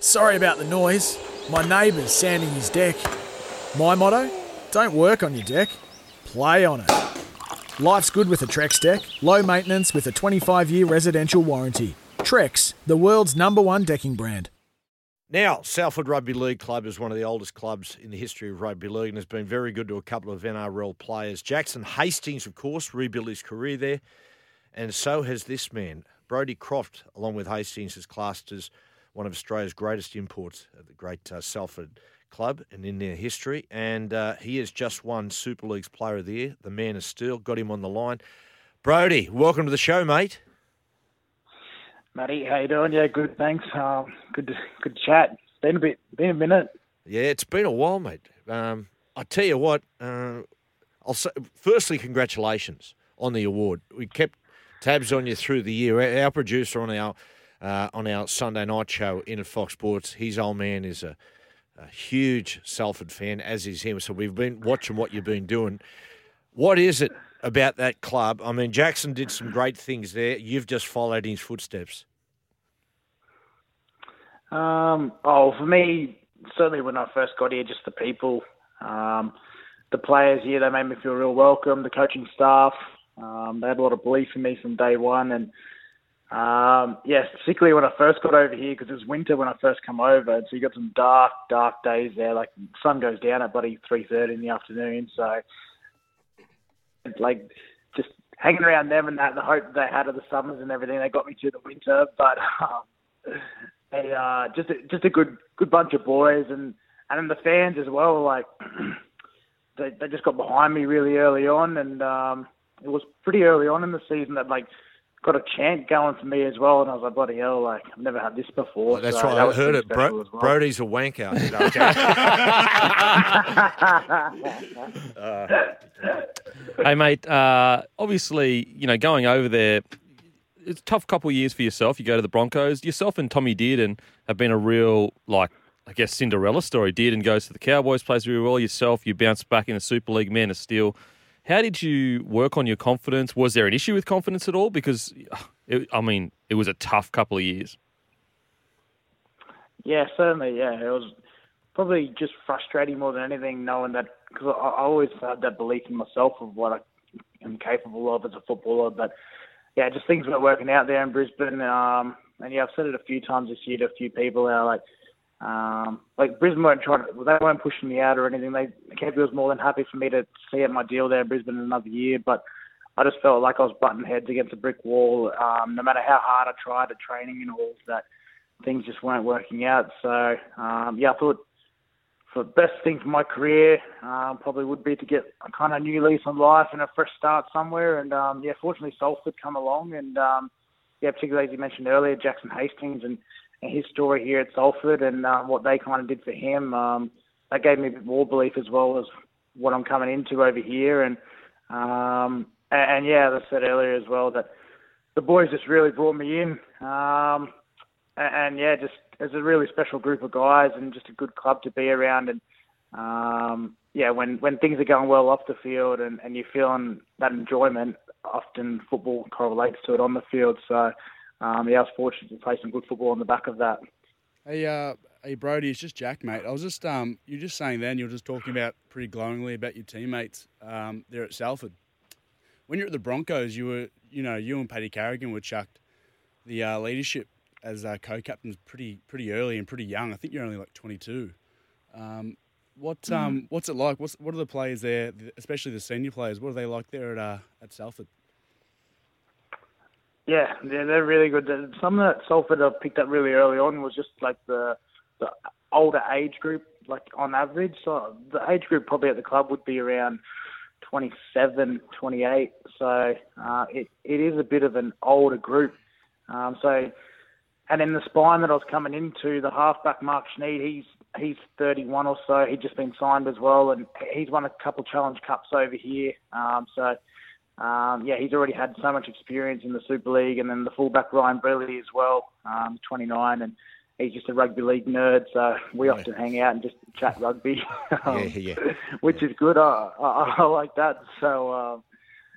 Sorry about the noise. My neighbour's sanding his deck. My motto? Don't work on your deck, play on it. Life's good with a Trex deck. Low maintenance with a 25 year residential warranty. Trex, the world's number one decking brand. Now, Salford Rugby League Club is one of the oldest clubs in the history of rugby league and has been very good to a couple of NRL players. Jackson Hastings, of course, rebuilt his career there, and so has this man. Brodie Croft, along with Hastings, is classed as one of Australia's greatest imports at the great uh, Salford club and in their history. And uh, he has just won Super League's Player of the Year. The man of steel. Got him on the line. Brodie, welcome to the show, mate. Matty, how you doing? Yeah, good. Thanks. Um, good, to, good chat. Been a bit, been a minute. Yeah, it's been a while, mate. Um, I tell you what. Uh, I'll say, firstly, congratulations on the award. We kept tabs on you through the year. Our producer on our uh, on our Sunday night show in Fox Sports. His old man is a, a huge Salford fan, as is him. So we've been watching what you've been doing. What is it about that club? I mean, Jackson did some great things there. You've just followed in his footsteps. Um, oh, for me, certainly when I first got here, just the people, um, the players here, they made me feel real welcome. The coaching staff, um, they had a lot of belief in me from day one, and um, yes, particularly when I first got over here because it was winter when I first come over, so you got some dark, dark days there. Like sun goes down at bloody three thirty in the afternoon, so like just hanging around them and that the hope they had of the summers and everything, they got me through the winter. But um, they uh, just a, just a good good bunch of boys and and then the fans as well. Like they they just got behind me really early on, and um, it was pretty early on in the season that like got a chant going for me as well, and I was like, bloody hell, like I've never had this before. Oh, that's so right, that I heard it. Bro- well. Brodie's a wanker. uh, hey, mate. Uh, obviously, you know, going over there, it's a tough couple of years for yourself. You go to the Broncos. Yourself and Tommy Dearden have been a real, like, I guess, Cinderella story. Dearden goes to the Cowboys, plays really well. Yourself, you bounce back in the Super League, man of steel. How did you work on your confidence? Was there an issue with confidence at all? Because, it, I mean, it was a tough couple of years. Yeah, certainly. Yeah, it was probably just frustrating more than anything, knowing that because I, I always had that belief in myself of what I am capable of as a footballer. But yeah, just things weren't working out there in Brisbane. Um, and yeah, I've said it a few times this year to a few people. How like um, like Brisbane weren't trying to, they weren't pushing me out or anything. They KP was more than happy for me to see out my deal there in Brisbane another year, but I just felt like I was butting heads against a brick wall. Um, no matter how hard I tried at training and all that, things just weren't working out. So um, yeah, I thought the best thing for my career um, probably would be to get a kind of new lease on life and a fresh start somewhere. And um, yeah, fortunately Salford come along and um, yeah, particularly as you mentioned earlier, Jackson Hastings and his story here at Salford and uh, what they kind of did for him. Um, that gave me a bit more belief as well as what I'm coming into over here. And um, and, and yeah, as I said earlier as well, that the boys just really brought me in. Um, and, and yeah, just as a really special group of guys and just a good club to be around. And um, yeah, when when things are going well off the field and, and you're feeling that enjoyment, often football correlates to it on the field. So um, yeah, I was fortunate to play some good football on the back of that. Hey, uh, hey, Brodie, it's just Jack, mate. I was just, um, you were just saying then, you were just talking about pretty glowingly about your teammates um, there at Salford. When you're at the Broncos, you were, you know, you and Paddy Carrigan were chucked the uh, leadership as uh, co-captains pretty, pretty early and pretty young. I think you're only like 22. Um, what, mm. um, what's it like? What's, what are the players there, especially the senior players? What are they like there at, uh, at Salford? Yeah, yeah, they're really good. Some of that Salford have picked up really early on was just like the the older age group, like on average. So the age group probably at the club would be around 27, 28. So uh, it it is a bit of an older group. Um, so and in the spine that I was coming into, the halfback Marc Sneyd, he's he's 31 or so. He'd just been signed as well, and he's won a couple Challenge Cups over here. Um, so, um, yeah, he's already had so much experience in the Super League, and then the fullback Ryan Brierley as well, um, 29, and he's just a rugby league nerd. So we Yeah. often hang out and just chat rugby, um, Yeah, yeah. which is good. I, I, I like that. So, um,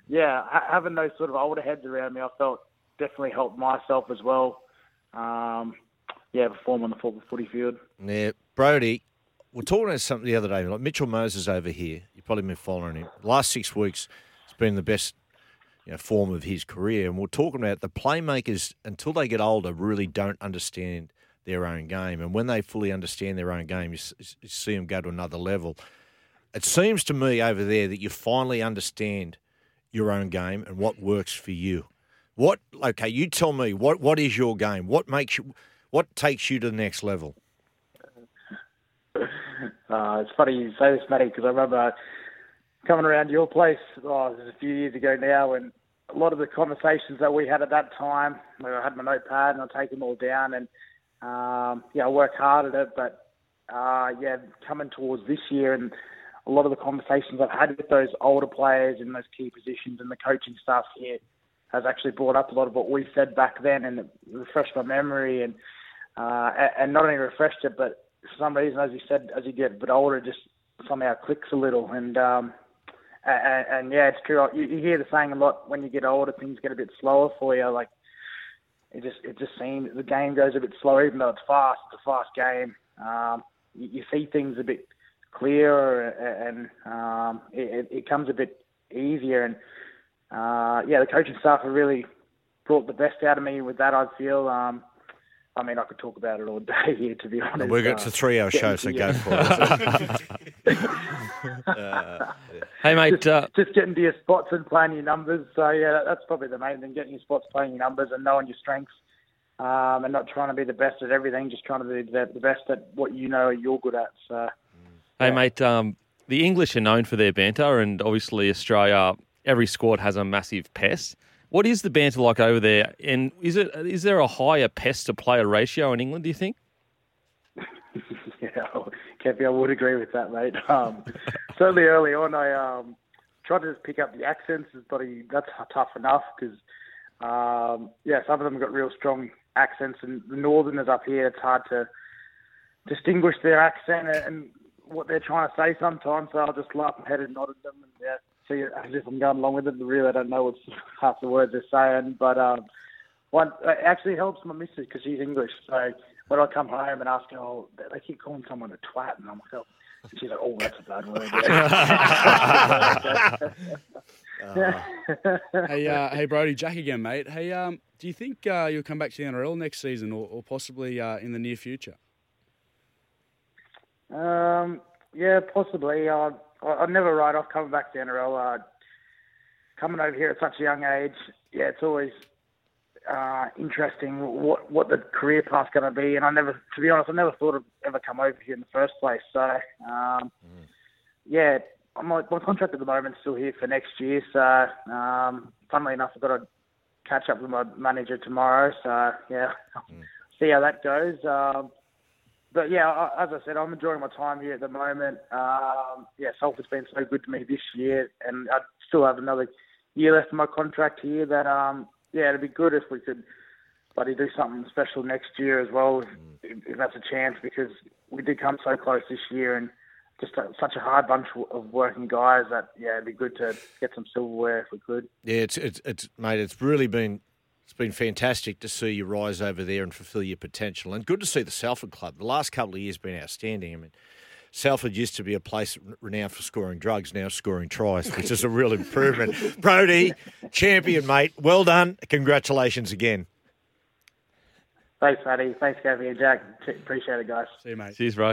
yeah, ha- having those sort of older heads around me, I felt definitely helped myself as well. Um, yeah, perform on the football footy field. Yeah, Brodie, we're talking about something the other day. Like Mitchell Moses over here, you've probably been following him. Last six weeks, been the best you know, form of his career. And we're talking about the playmakers, until they get older, really don't understand their own game. And when they fully understand their own game, you, you see them go to another level. It seems to me over there that you finally understand your own game and what works for you. What okay? You tell me what what is your game? What makes you? What takes you to the next level? Uh, it's funny you say this, Matty, because I remember coming around your place oh, it a few years ago now, and a lot of the conversations that we had at that time, I had my notepad and I take them all down, and um, yeah, I work hard at it, but uh, yeah, coming towards this year, and a lot of the conversations I've had with those older players in those key positions and the coaching staff here has actually brought up a lot of what we said back then, and refreshed my memory, and uh, and not only refreshed it, but for some reason, as you said, as you get a bit older, it just somehow clicks a little. And um, and, and yeah, it's true. You, you hear the saying a lot when you get older, things get a bit slower for you. Like it just it just seems the game goes a bit slower, even though it's fast. It's a fast game. Um, you, you see things a bit clearer, and um, it, it, comes a bit easier. And uh, yeah, the coaching staff have really brought the best out of me with that. I feel. Um, I mean, I could talk about it all day here, to be honest. We're it's Uh, a three-hour show, to so go for it. Hey, mate. Uh, just getting to your spots and playing your numbers. So yeah, that's probably the main thing: getting your spots, playing your numbers, and knowing your strengths, um, and not trying to be the best at everything. Just trying to be the, the best at what you know you're good at. So Hey, mate, um, the English are known for their banter, and obviously Australia, every squad has a massive pest. What is the banter like over there? And is it is there a higher pest to player ratio in England? Do you think? yeah, Kepi, I would agree with that, mate. Um, certainly early on, I um, tried to just pick up the accents, but that's tough enough because um, yeah, some of them got real strong accents, and the Northerners up here, it's hard to distinguish their accent and, and what they're trying to say sometimes. So I'll just laugh my head and nod at them, and yeah, see as if I'm going along with it. Really, I don't know what half the words they're saying, but um, one it actually helps my missus because she's English, so when I come home and ask her, oh, they keep calling someone a twat, and I'm like, oh, and she's like, oh, that's a bad word. hey, uh, hey, Brodie, Jack again, mate. Hey, um, do you think uh, you'll come back to the NRL next season, or, or possibly uh, in the near future? Um, yeah, possibly. Uh, I- I'd never write off coming back to NRL. Uh, coming over here at such a young age, yeah, it's always uh, interesting what what the career path's going to be. And I never, to be honest, I never thought I'd ever come over here in the first place. So, um, yeah, my, my contract at the moment is still here for next year. So, um, funnily enough, I've got to catch up with my manager tomorrow. So, yeah, see how that goes. Um, but yeah, as I said, I'm enjoying my time here at the moment. Um, yeah, Salford's been so good to me this year, and I still have another year left of my contract here. That um, yeah, it'd be good if we could, buddy, do something special next year as well, if, if that's a chance, because we did come so close this year, and just a, such a hard bunch of working guys that yeah, it'd be good to get some silverware if we could. Yeah, it's it's it's mate. It's really been it's been fantastic to see you rise over there and fulfil your potential, and good to see the Salford club. The last couple of years have been outstanding. I mean, Salford used to be a place renowned for scoring drugs, now scoring tries, which is a real improvement. Brodie, champion, mate. Well done. Congratulations again. Thanks, Matty. Thanks, Gavin and Jack. Appreciate it, guys. See you, mate. Cheers, bro.